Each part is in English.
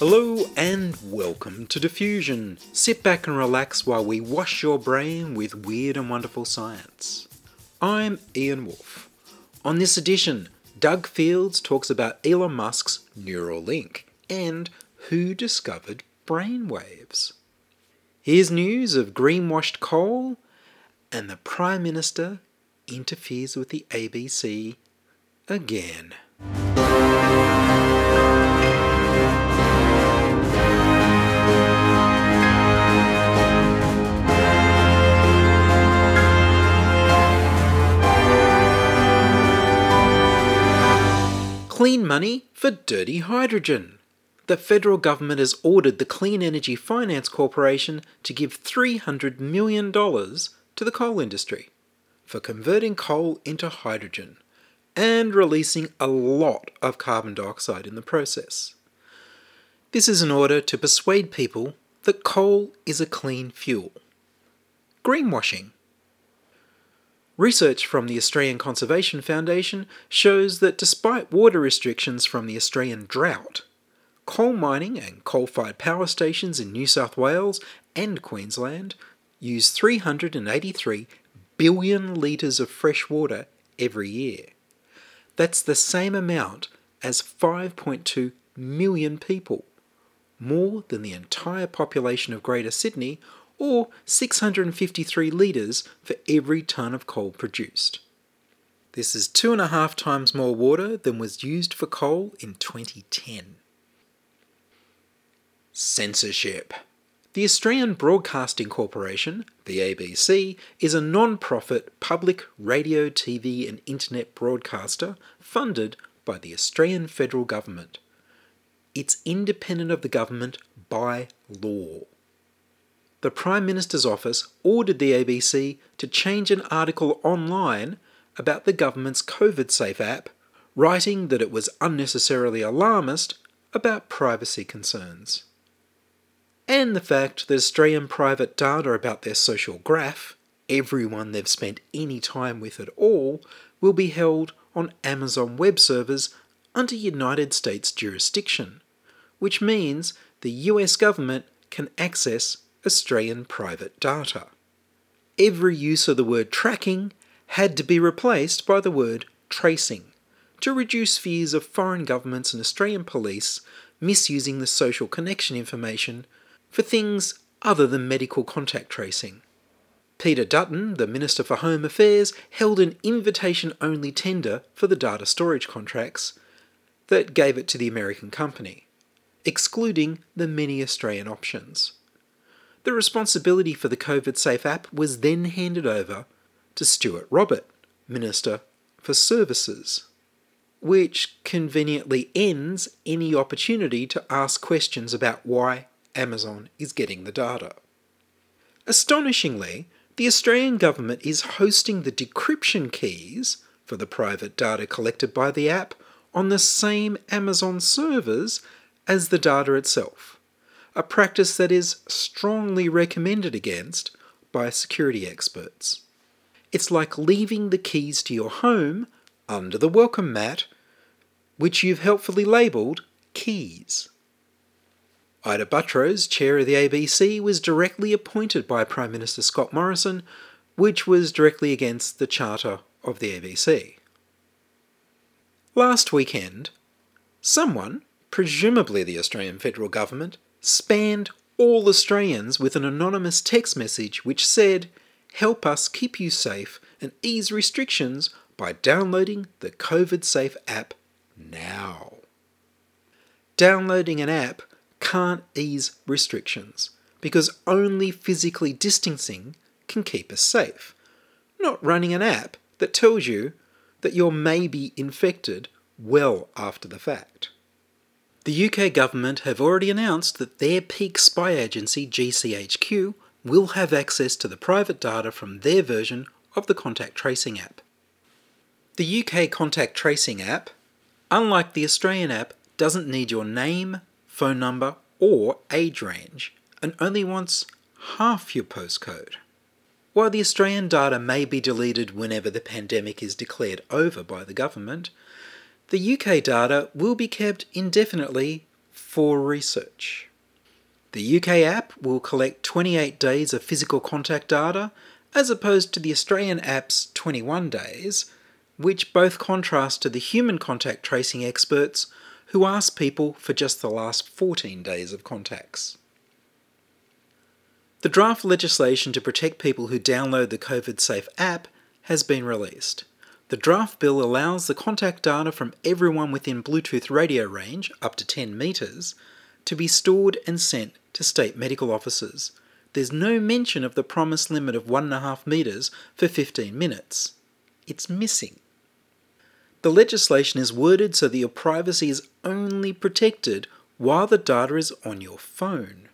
Hello and welcome to Diffusion. Sit back and relax while we wash your brain with weird and wonderful science. I'm Ian Wolfe. On this edition, Doug Fields talks about Elon Musk's Neuralink and who discovered brainwaves. Here's news of greenwashed coal and the Prime Minister interferes with the ABC again. Clean money for dirty hydrogen. The federal government has ordered the Clean Energy Finance Corporation to give $300 million to the coal industry for converting coal into hydrogen and releasing a lot of carbon dioxide in the process. This is in order to persuade people that coal is a clean fuel. Greenwashing. Research from the Australian Conservation Foundation shows that despite water restrictions from the Australian drought, coal mining and coal fired power stations in New South Wales and Queensland use 383 billion litres of fresh water every year. That's the same amount as 5.2 million people, more than the entire population of Greater Sydney or 653 litres for every tonne of coal produced. This is two and a half times more water than was used for coal in 2010. Censorship. The Australian Broadcasting Corporation, the ABC, is a non profit public radio, TV, and internet broadcaster funded by the Australian federal government. It's independent of the government by law the Prime Minister's office ordered the ABC to change an article online about the government's COVID Safe app, writing that it was unnecessarily alarmist about privacy concerns. And the fact that Australian private data about their social graph, everyone they've spent any time with at all, will be held on Amazon web servers under United States jurisdiction, which means the US government can access Australian private data. Every use of the word tracking had to be replaced by the word tracing to reduce fears of foreign governments and Australian police misusing the social connection information for things other than medical contact tracing. Peter Dutton, the Minister for Home Affairs, held an invitation only tender for the data storage contracts that gave it to the American company, excluding the many Australian options. The responsibility for the COVID Safe app was then handed over to Stuart Robert, Minister for Services, which conveniently ends any opportunity to ask questions about why Amazon is getting the data. Astonishingly, the Australian government is hosting the decryption keys for the private data collected by the app on the same Amazon servers as the data itself a practice that is strongly recommended against by security experts. It's like leaving the keys to your home under the welcome mat, which you've helpfully labelled keys. Ita Buttrose, chair of the ABC, was directly appointed by Prime Minister Scott Morrison, which was directly against the charter of the ABC. Last weekend, someone, presumably the Australian federal government, spanned all Australians with an anonymous text message which said, Help us keep you safe and ease restrictions by downloading the COVID Safe app now. Downloading an app can't ease restrictions because only physically distancing can keep us safe, not running an app that tells you that you're maybe infected well after the fact. The UK government have already announced that their peak spy agency, GCHQ, will have access to the private data from their version of the contact tracing app. The UK contact tracing app, unlike the Australian app, doesn't need your name, phone number, or age range, and only wants half your postcode. While the Australian data may be deleted whenever the pandemic is declared over by the government, the UK data will be kept indefinitely for research. The UK app will collect 28 days of physical contact data as opposed to the Australian app's 21 days, which both contrast to the human contact tracing experts who ask people for just the last 14 days of contacts. The draft legislation to protect people who download the COVID Safe app has been released. The draft bill allows the contact data from everyone within Bluetooth radio range, up to 10 metres, to be stored and sent to state medical officers. There's no mention of the promised limit of 1.5 metres for 15 minutes. It's missing. The legislation is worded so that your privacy is only protected while the data is on your phone.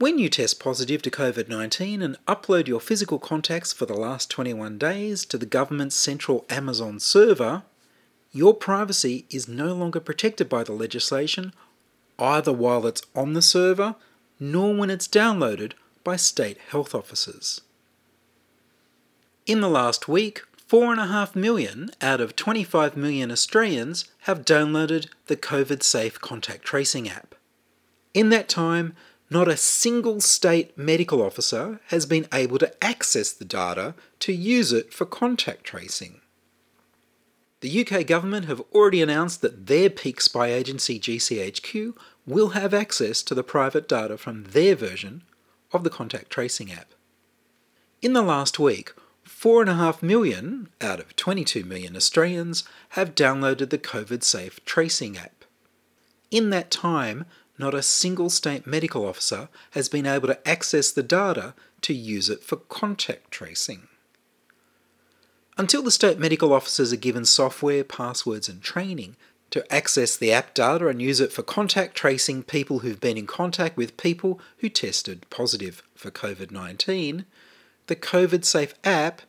When you test positive to COVID 19 and upload your physical contacts for the last 21 days to the government's central Amazon server, your privacy is no longer protected by the legislation either while it's on the server nor when it's downloaded by state health officers. In the last week, 4.5 million out of 25 million Australians have downloaded the COVID Safe contact tracing app. In that time, not a single state medical officer has been able to access the data to use it for contact tracing. The UK government have already announced that their peak spy agency GCHQ will have access to the private data from their version of the contact tracing app. In the last week, 4.5 million out of 22 million Australians have downloaded the COVID Safe tracing app. In that time, not a single state medical officer has been able to access the data to use it for contact tracing. Until the state medical officers are given software, passwords, and training to access the app data and use it for contact tracing people who've been in contact with people who tested positive for COVID 19, the COVID Safe app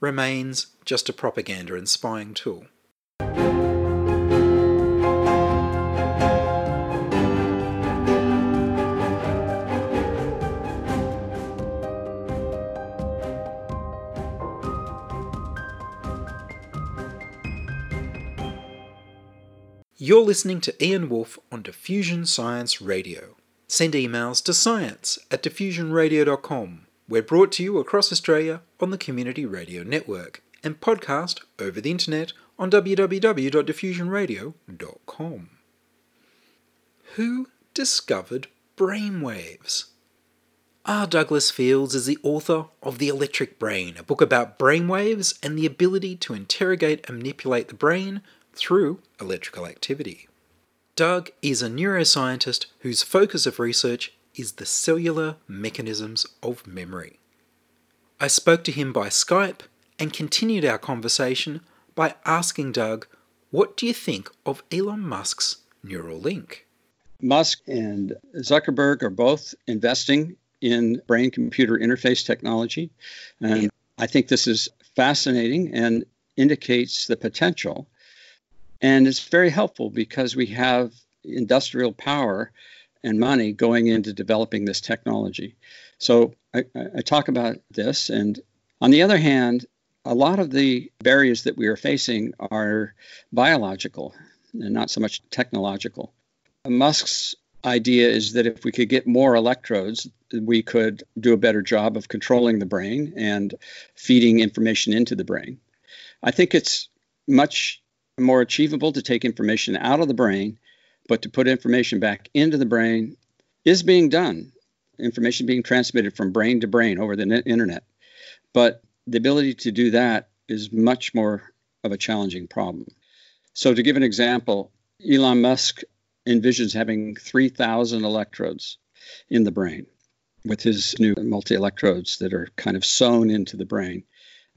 remains just a propaganda and spying tool. You're listening to Ian Wolfe on Diffusion Science Radio. Send emails to science at diffusionradio.com. We're brought to you across Australia on the Community Radio Network and podcast over the internet on www.diffusionradio.com. Who discovered brainwaves? R. Douglas Fields is the author of The Electric Brain, a book about brainwaves and the ability to interrogate and manipulate the brain through electrical activity. Doug is a neuroscientist whose focus of research is the cellular mechanisms of memory. I spoke to him by Skype and continued our conversation by asking Doug, What do you think of Elon Musk's Neuralink? Musk and Zuckerberg are both investing in brain computer interface technology. And I think this is fascinating and indicates the potential and it's very helpful because we have industrial power and money going into developing this technology. So I, I, talk about this. And on the other hand, a lot of the barriers that we are facing are biological and not so much technological. Musk's idea is that if we could get more electrodes, we could do a better job of controlling the brain and feeding information into the brain. I think it's much more achievable to take information out of the brain, but to put information back into the brain is being done. Information being transmitted from brain to brain over the internet. But the ability to do that is much more of a challenging problem. So, to give an example, Elon Musk envisions having 3,000 electrodes in the brain with his new multi electrodes that are kind of sewn into the brain.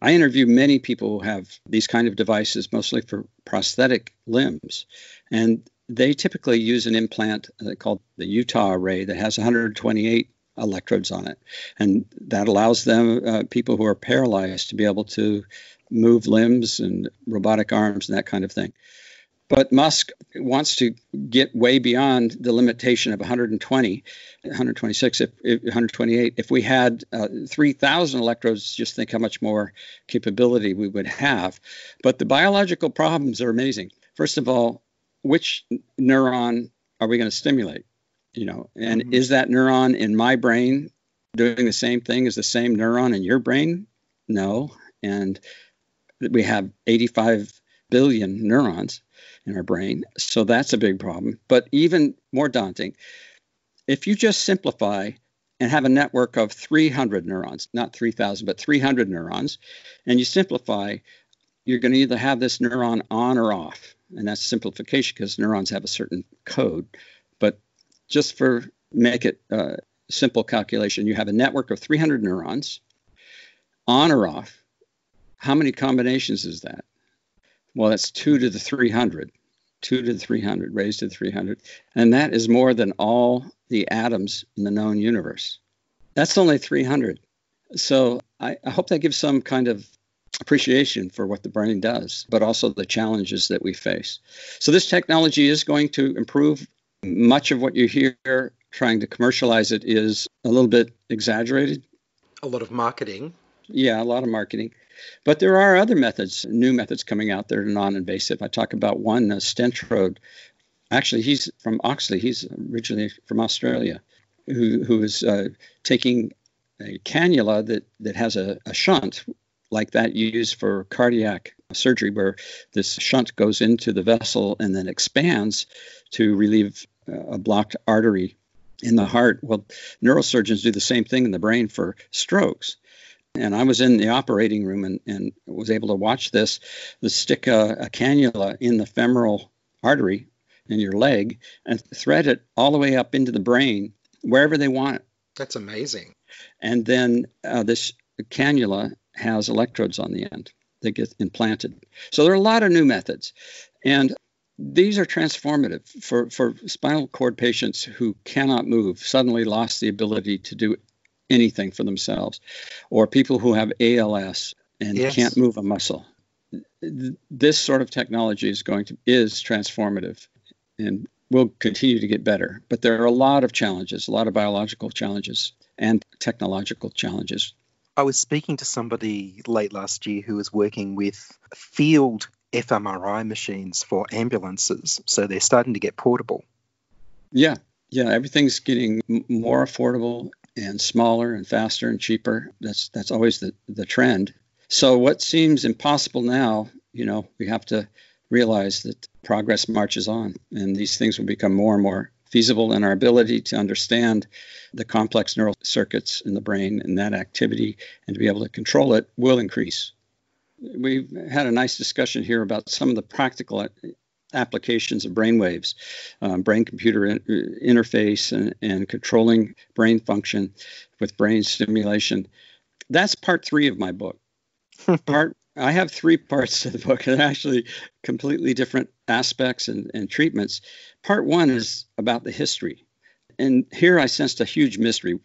I interview many people who have these kind of devices, mostly for prosthetic limbs, and they typically use an implant uh, called the Utah array that has 128 electrodes on it. And that allows them, uh, people who are paralyzed, to be able to move limbs and robotic arms and that kind of thing. But Musk wants to get way beyond the limitation of 120, 126, if, if 128. If we had uh, 3,000 electrodes, just think how much more capability we would have. But the biological problems are amazing. First of all, which neuron are we going to stimulate? You know, and mm-hmm. is that neuron in my brain doing the same thing as the same neuron in your brain? No. And we have 85 billion neurons in our brain. So that's a big problem. But even more daunting, if you just simplify and have a network of 300 neurons, not 3,000, but 300 neurons, and you simplify, you're going to either have this neuron on or off. And that's simplification because neurons have a certain code. But just for make it uh, simple calculation, you have a network of 300 neurons on or off. How many combinations is that? Well, that's 2 to the 300. 2 to the 300, raised to the 300. And that is more than all the atoms in the known universe. That's only 300. So I, I hope that gives some kind of appreciation for what the brain does, but also the challenges that we face. So this technology is going to improve. Much of what you hear trying to commercialize it is a little bit exaggerated. A lot of marketing. Yeah, a lot of marketing. But there are other methods, new methods coming out that are non-invasive. I talk about one, uh, Stentrode. Actually, he's from Oxley. He's originally from Australia, who, who is uh, taking a cannula that, that has a, a shunt like that used for cardiac surgery, where this shunt goes into the vessel and then expands to relieve uh, a blocked artery in the heart. Well, neurosurgeons do the same thing in the brain for strokes. And I was in the operating room and, and was able to watch this. The stick a, a cannula in the femoral artery in your leg and thread it all the way up into the brain wherever they want it. That's amazing. And then uh, this cannula has electrodes on the end that get implanted. So there are a lot of new methods. And these are transformative for, for spinal cord patients who cannot move, suddenly lost the ability to do anything for themselves, or people who have ALS and yes. can't move a muscle. This sort of technology is going to is transformative and will continue to get better. But there are a lot of challenges, a lot of biological challenges and technological challenges. I was speaking to somebody late last year who was working with field fMRI machines for ambulances. So they're starting to get portable. Yeah, yeah, everything's getting more affordable and smaller and faster and cheaper. That's that's always the, the trend. So what seems impossible now, you know, we have to realize that progress marches on and these things will become more and more feasible and our ability to understand the complex neural circuits in the brain and that activity and to be able to control it will increase. We've had a nice discussion here about some of the practical applications of brainwaves, um, brain computer in, interface, and, and controlling brain function with brain stimulation. That's part three of my book. part I have three parts to the book, and actually completely different aspects and, and treatments. Part one is about the history. And here I sensed a huge mystery.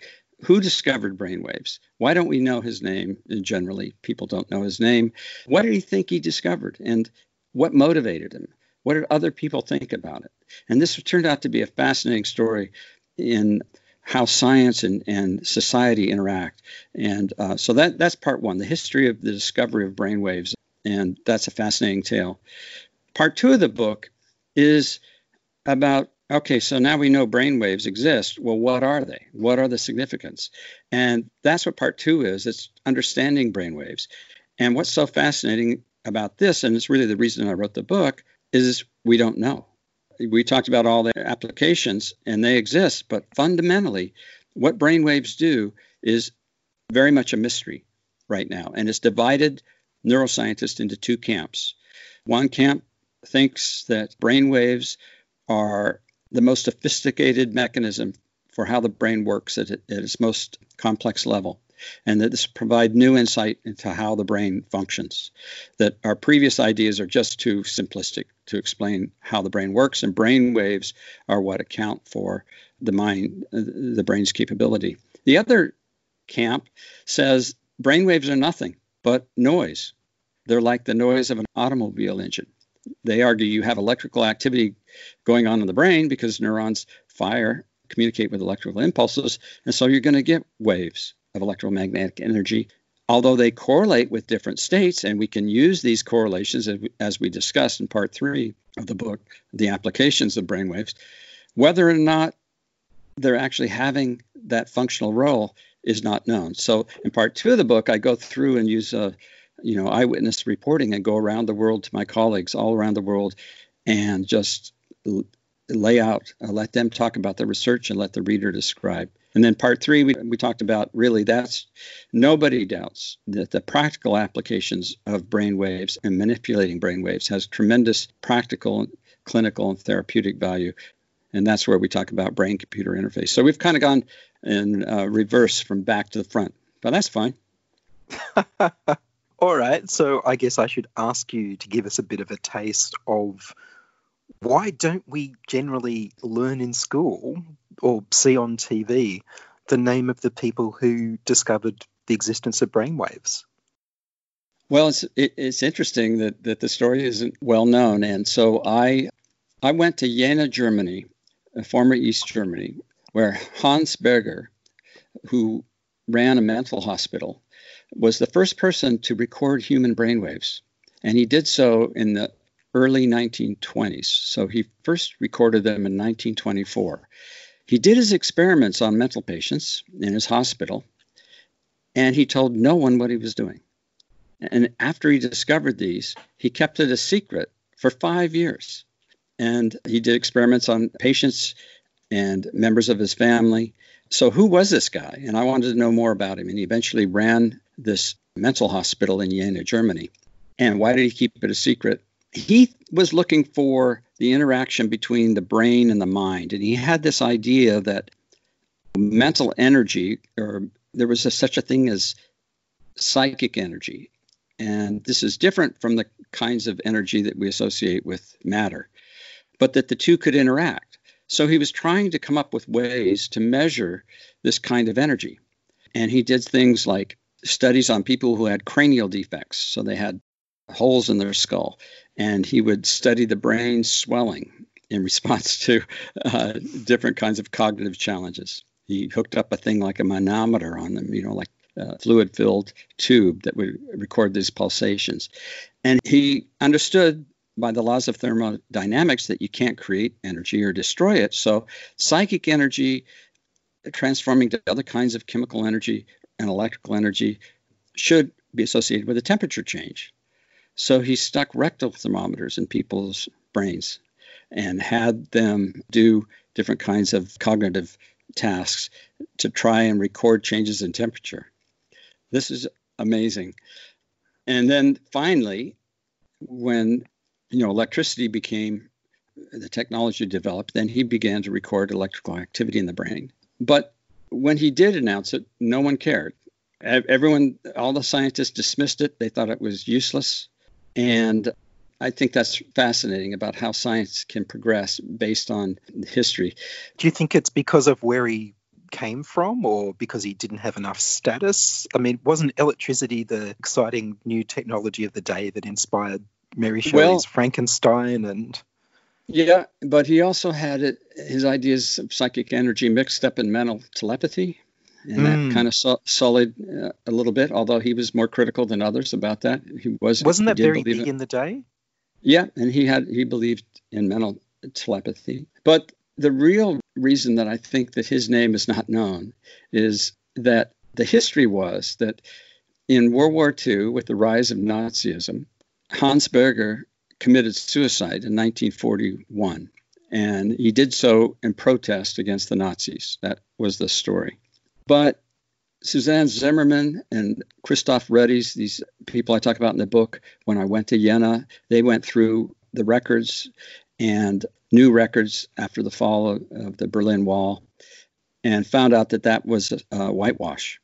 Who discovered brainwaves? Why don't we know his name? And generally, people don't know his name. What did he think he discovered? And what motivated him? What did other people think about it? And this turned out to be a fascinating story in how science and, and society interact. And uh, so that, that's part one the history of the discovery of brainwaves. And that's a fascinating tale. Part two of the book is about okay, so now we know brainwaves exist. Well, what are they? What are the significance? And that's what part two is it's understanding brainwaves. And what's so fascinating about this, and it's really the reason I wrote the book, is we don't know. We talked about all the applications and they exist, but fundamentally, what brainwaves do is very much a mystery right now. And it's divided neuroscientists into two camps. One camp thinks that brainwaves are the most sophisticated mechanism for how the brain works at, at its most complex level and that this provide new insight into how the brain functions. That our previous ideas are just too simplistic to explain how the brain works, and brain waves are what account for the mind, the brain's capability. The other camp says brain waves are nothing but noise. They're like the noise of an automobile engine. They argue you have electrical activity going on in the brain because neurons fire, communicate with electrical impulses, and so you're going to get waves of electromagnetic energy. Although they correlate with different states, and we can use these correlations as we, discussed in part three of the book, the applications of brainwaves, whether or not they're actually having that functional role is not known. So in part two of the book, I go through and use a, you know, eyewitness reporting and go around the world to my colleagues all around the world and just lay out, uh, let them talk about the research and let the reader describe. And then part three, we, we talked about really that's nobody doubts that the practical applications of brain waves and manipulating brain waves has tremendous practical, clinical, and therapeutic value. And that's where we talk about brain computer interface. So we've kind of gone in uh, reverse from back to the front, but that's fine. All right. So I guess I should ask you to give us a bit of a taste of why don't we generally learn in school or see on TV the name of the people who discovered the existence of brainwaves? Well, it's it, it's interesting that, that the story isn't well known, and so I I went to Jena, Germany, former East Germany, where Hans Berger, who ran a mental hospital, was the first person to record human brainwaves. And he did so in the early 1920s. So he first recorded them in 1924. He did his experiments on mental patients in his hospital, and he told no one what he was doing. And after he discovered these, he kept it a secret for five years. And he did experiments on patients and members of his family. So, who was this guy? And I wanted to know more about him. And he eventually ran this mental hospital in Jena, Germany. And why did he keep it a secret? He was looking for the interaction between the brain and the mind. And he had this idea that mental energy, or there was a, such a thing as psychic energy. And this is different from the kinds of energy that we associate with matter, but that the two could interact. So he was trying to come up with ways to measure this kind of energy. And he did things like studies on people who had cranial defects. So they had holes in their skull. And he would study the brain swelling in response to uh, different kinds of cognitive challenges. He hooked up a thing like a manometer on them, you know, like a fluid filled tube that would record these pulsations. And he understood by the laws of thermodynamics that you can't create energy or destroy it. So, psychic energy transforming to other kinds of chemical energy and electrical energy should be associated with a temperature change. So, he stuck rectal thermometers in people's brains and had them do different kinds of cognitive tasks to try and record changes in temperature. This is amazing. And then finally, when you know, electricity became the technology developed, then he began to record electrical activity in the brain. But when he did announce it, no one cared. Everyone, all the scientists dismissed it. They thought it was useless. And I think that's fascinating about how science can progress based on history. Do you think it's because of where he came from or because he didn't have enough status? I mean, wasn't electricity the exciting new technology of the day that inspired Mary Shelley's well, Frankenstein and yeah, but he also had it, his ideas of psychic energy mixed up in mental telepathy, and mm. that hmm. kind of so, sullied uh, a little bit. Although he was more critical than others about that, he was wasn't that very big it. in the day. Yeah, and he had he believed in mental telepathy. But the real reason that I think that his name is not known is that the history was that in World War II, with the rise of Nazism, Hans Berger committed suicide in 1941, and he did so in protest against the Nazis. That was the story. But Suzanne Zimmerman and Christoph Redies, these people I talk about in the book, when I went to Jena, they went through the records and new records after the fall of, of the Berlin Wall and found out that that was a whitewash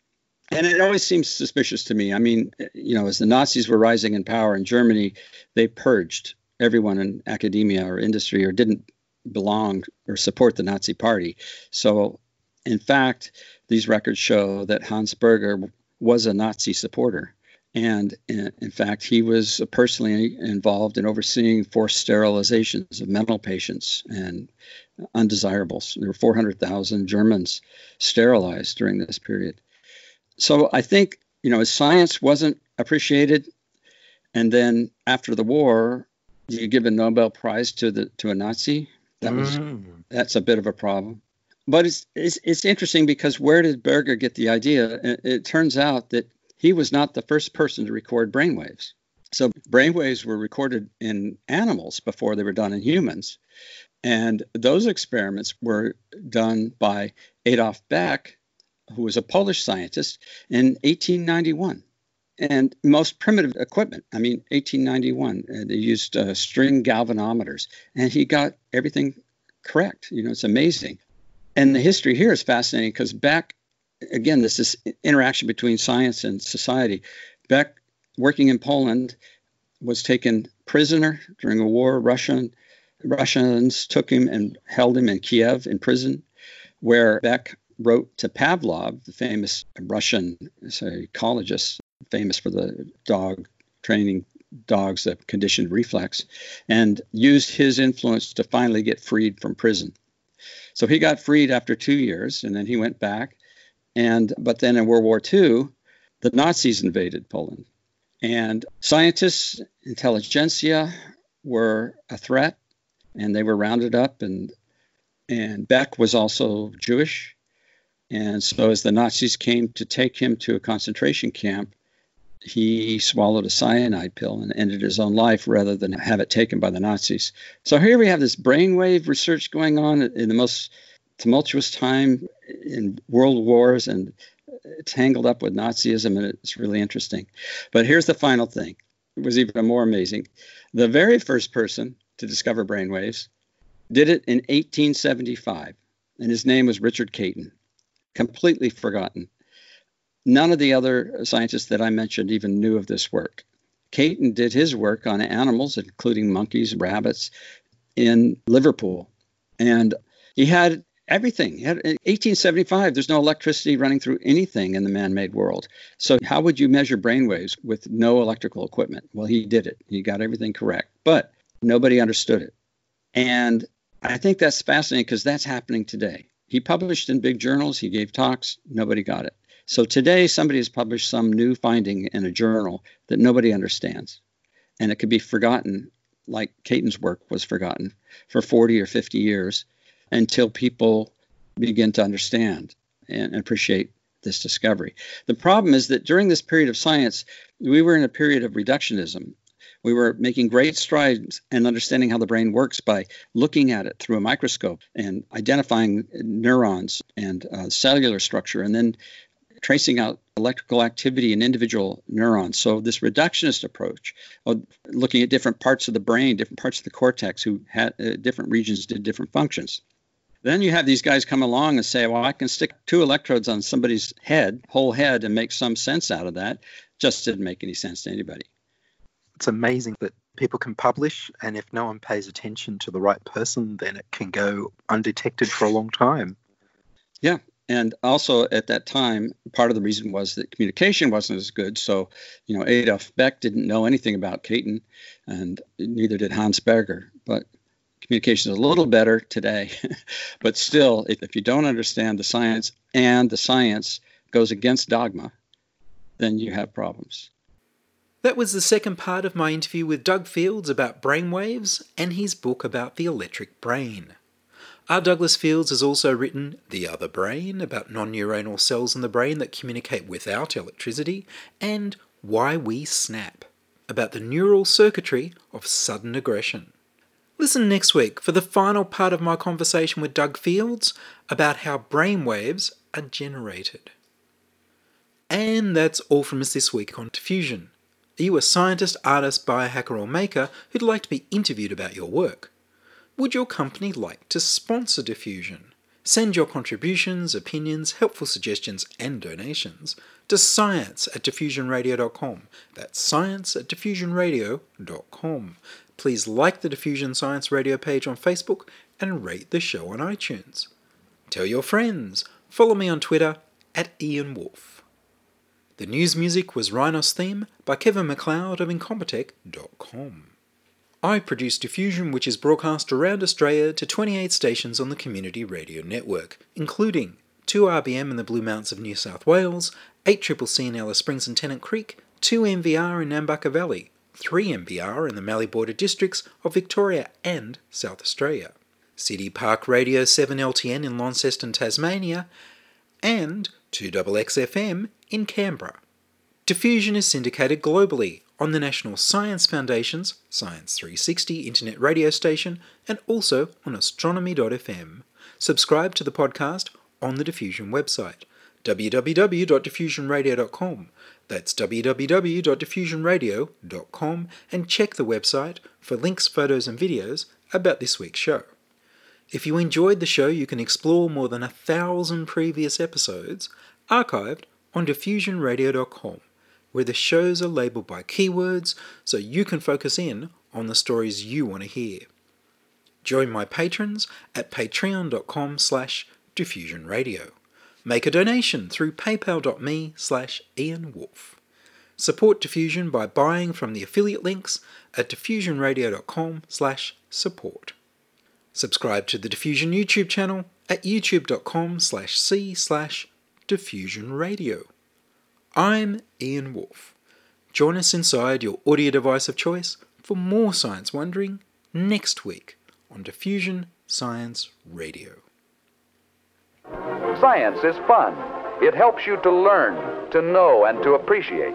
and it always seems suspicious to me. I mean, you know, as the Nazis were rising in power in Germany, they purged everyone in academia or industry or didn't belong or support the Nazi party. So In fact, these records show that Hans Berger was a Nazi supporter. And in, in, fact, he was personally involved in overseeing forced sterilizations of mental patients and undesirables. There were 400,000 Germans sterilized during this period. So I think, you know, science wasn't appreciated. And then after the war, you give a Nobel Prize to the to a Nazi. That was mm. that's a bit of a problem. But it's, it's it's interesting because where did Berger get the idea? It, it turns out that he was not the first person to record brainwaves. So brainwaves were recorded in animals before they were done in humans. And those experiments were done by Adolf Beck, who was a Polish scientist, in 1891 and most primitive equipment. I mean, 1891, uh, they used uh, string galvanometers, and he got everything correct. You know, it's amazing. And the history here is fascinating because Beck, again, this is interaction between science and society. Beck, working in Poland, was taken prisoner during a war. Russian Russians took him and held him in Kiev in prison, where Beck wrote to Pavlov, the famous Russian psychologist, famous for the dog training dogs that conditioned reflex, and used his influence to finally get freed from prison. So he got freed after two years, and then he went back. And but then in World War II, the Nazis invaded Poland, and scientists, intelligentsia were a threat, and they were rounded up. and And Beck was also Jewish, and so as the Nazis came to take him to a concentration camp, he swallowed a cyanide pill and ended his own life rather than have it taken by the Nazis. So here we have this brainwave research going on in the most tumultuous time in world wars and tangled up with Nazism, and it's really interesting. But here's the final thing it was even more amazing. The very first person to discover brainwaves did it in 1875, and his name was Richard Caton, completely forgotten. None of the other scientists that I mentioned even knew of this work. Caton did his work on animals, including monkeys, rabbits, in Liverpool. And he had everything. He had, in 1875, there's no electricity running through anything in the man made world. So, how would you measure brainwaves with no electrical equipment? Well, he did it. He got everything correct, but nobody understood it. And I think that's fascinating because that's happening today. He published in big journals, he gave talks, nobody got it. So today, somebody has published some new finding in a journal that nobody understands, and it could be forgotten, like Caton's work was forgotten for 40 or 50 years until people begin to understand and appreciate this discovery. The problem is that during this period of science, we were in a period of reductionism. We were making great strides in understanding how the brain works by looking at it through a microscope and identifying neurons and uh, cellular structure, and then tracing out electrical activity in individual neurons. So this reductionist approach, of looking at different parts of the brain, different parts of the cortex, who had uh, different regions did different functions. Then you have these guys come along and say, well, I can stick two electrodes on somebody's head, whole head, and make some sense out of that. Just didn't make any sense to anybody. It's amazing that people can publish, and if no one pays attention to the right person, then it can go undetected for a long time. Yeah, and also at that time, part of the reason was that communication wasn't as good. So, you know, Adolf Beck didn't know anything about Caton, and neither did Hans Berger. But communication is a little better today. but still, if, if you don't understand the science and the science goes against dogma, then you have problems. That was the second part of my interview with Doug Fields about brainwaves and his book about the electric brain. R. Douglas Fields has also written The Other Brain about non neuronal cells in the brain that communicate without electricity, and Why We Snap about the neural circuitry of sudden aggression. Listen next week for the final part of my conversation with Doug Fields about how brainwaves are generated. And that's all from us this week on Diffusion. Are you a scientist, artist, biohacker, or maker who'd like to be interviewed about your work? Would your company like to sponsor Diffusion? Send your contributions, opinions, helpful suggestions, and donations to science at diffusionradio.com. That's science at diffusionradio.com. Please like the Diffusion Science Radio page on Facebook and rate the show on iTunes. Tell your friends, follow me on Twitter at Ian. The news music was Rhinos theme by Kevin MacLeod of Incompetech.com. I produce Diffusion, which is broadcast around Australia to 28 stations on the Community Radio Network, including 2RBM in the Blue Mountains of New South Wales, 8CCC in Alice Springs and Tennant Creek, 2MVR in Nambucca Valley, 3MVR in the Mallee Border districts of Victoria and South Australia, City Park Radio 7LTN in Launceston, Tasmania, and 2XXFM in Canberra. Diffusion is syndicated globally on the National Science Foundation's Science 360 internet radio station and also on astronomy.fm. Subscribe to the podcast on the Diffusion website www.diffusionradio.com. That's www.diffusionradio.com and check the website for links, photos, and videos about this week's show. If you enjoyed the show, you can explore more than a thousand previous episodes archived on diffusionradio.com, where the shows are labeled by keywords so you can focus in on the stories you want to hear. Join my patrons at patreon.com slash diffusionradio. Make a donation through paypal.me slash ianwolf. Support Diffusion by buying from the affiliate links at diffusionradio.com slash support. Subscribe to the Diffusion YouTube channel at youtube.com slash c slash diffusionradio. I'm Ian Wolfe. Join us inside your audio device of choice for more science wondering next week on Diffusion Science Radio. Science is fun. It helps you to learn, to know, and to appreciate.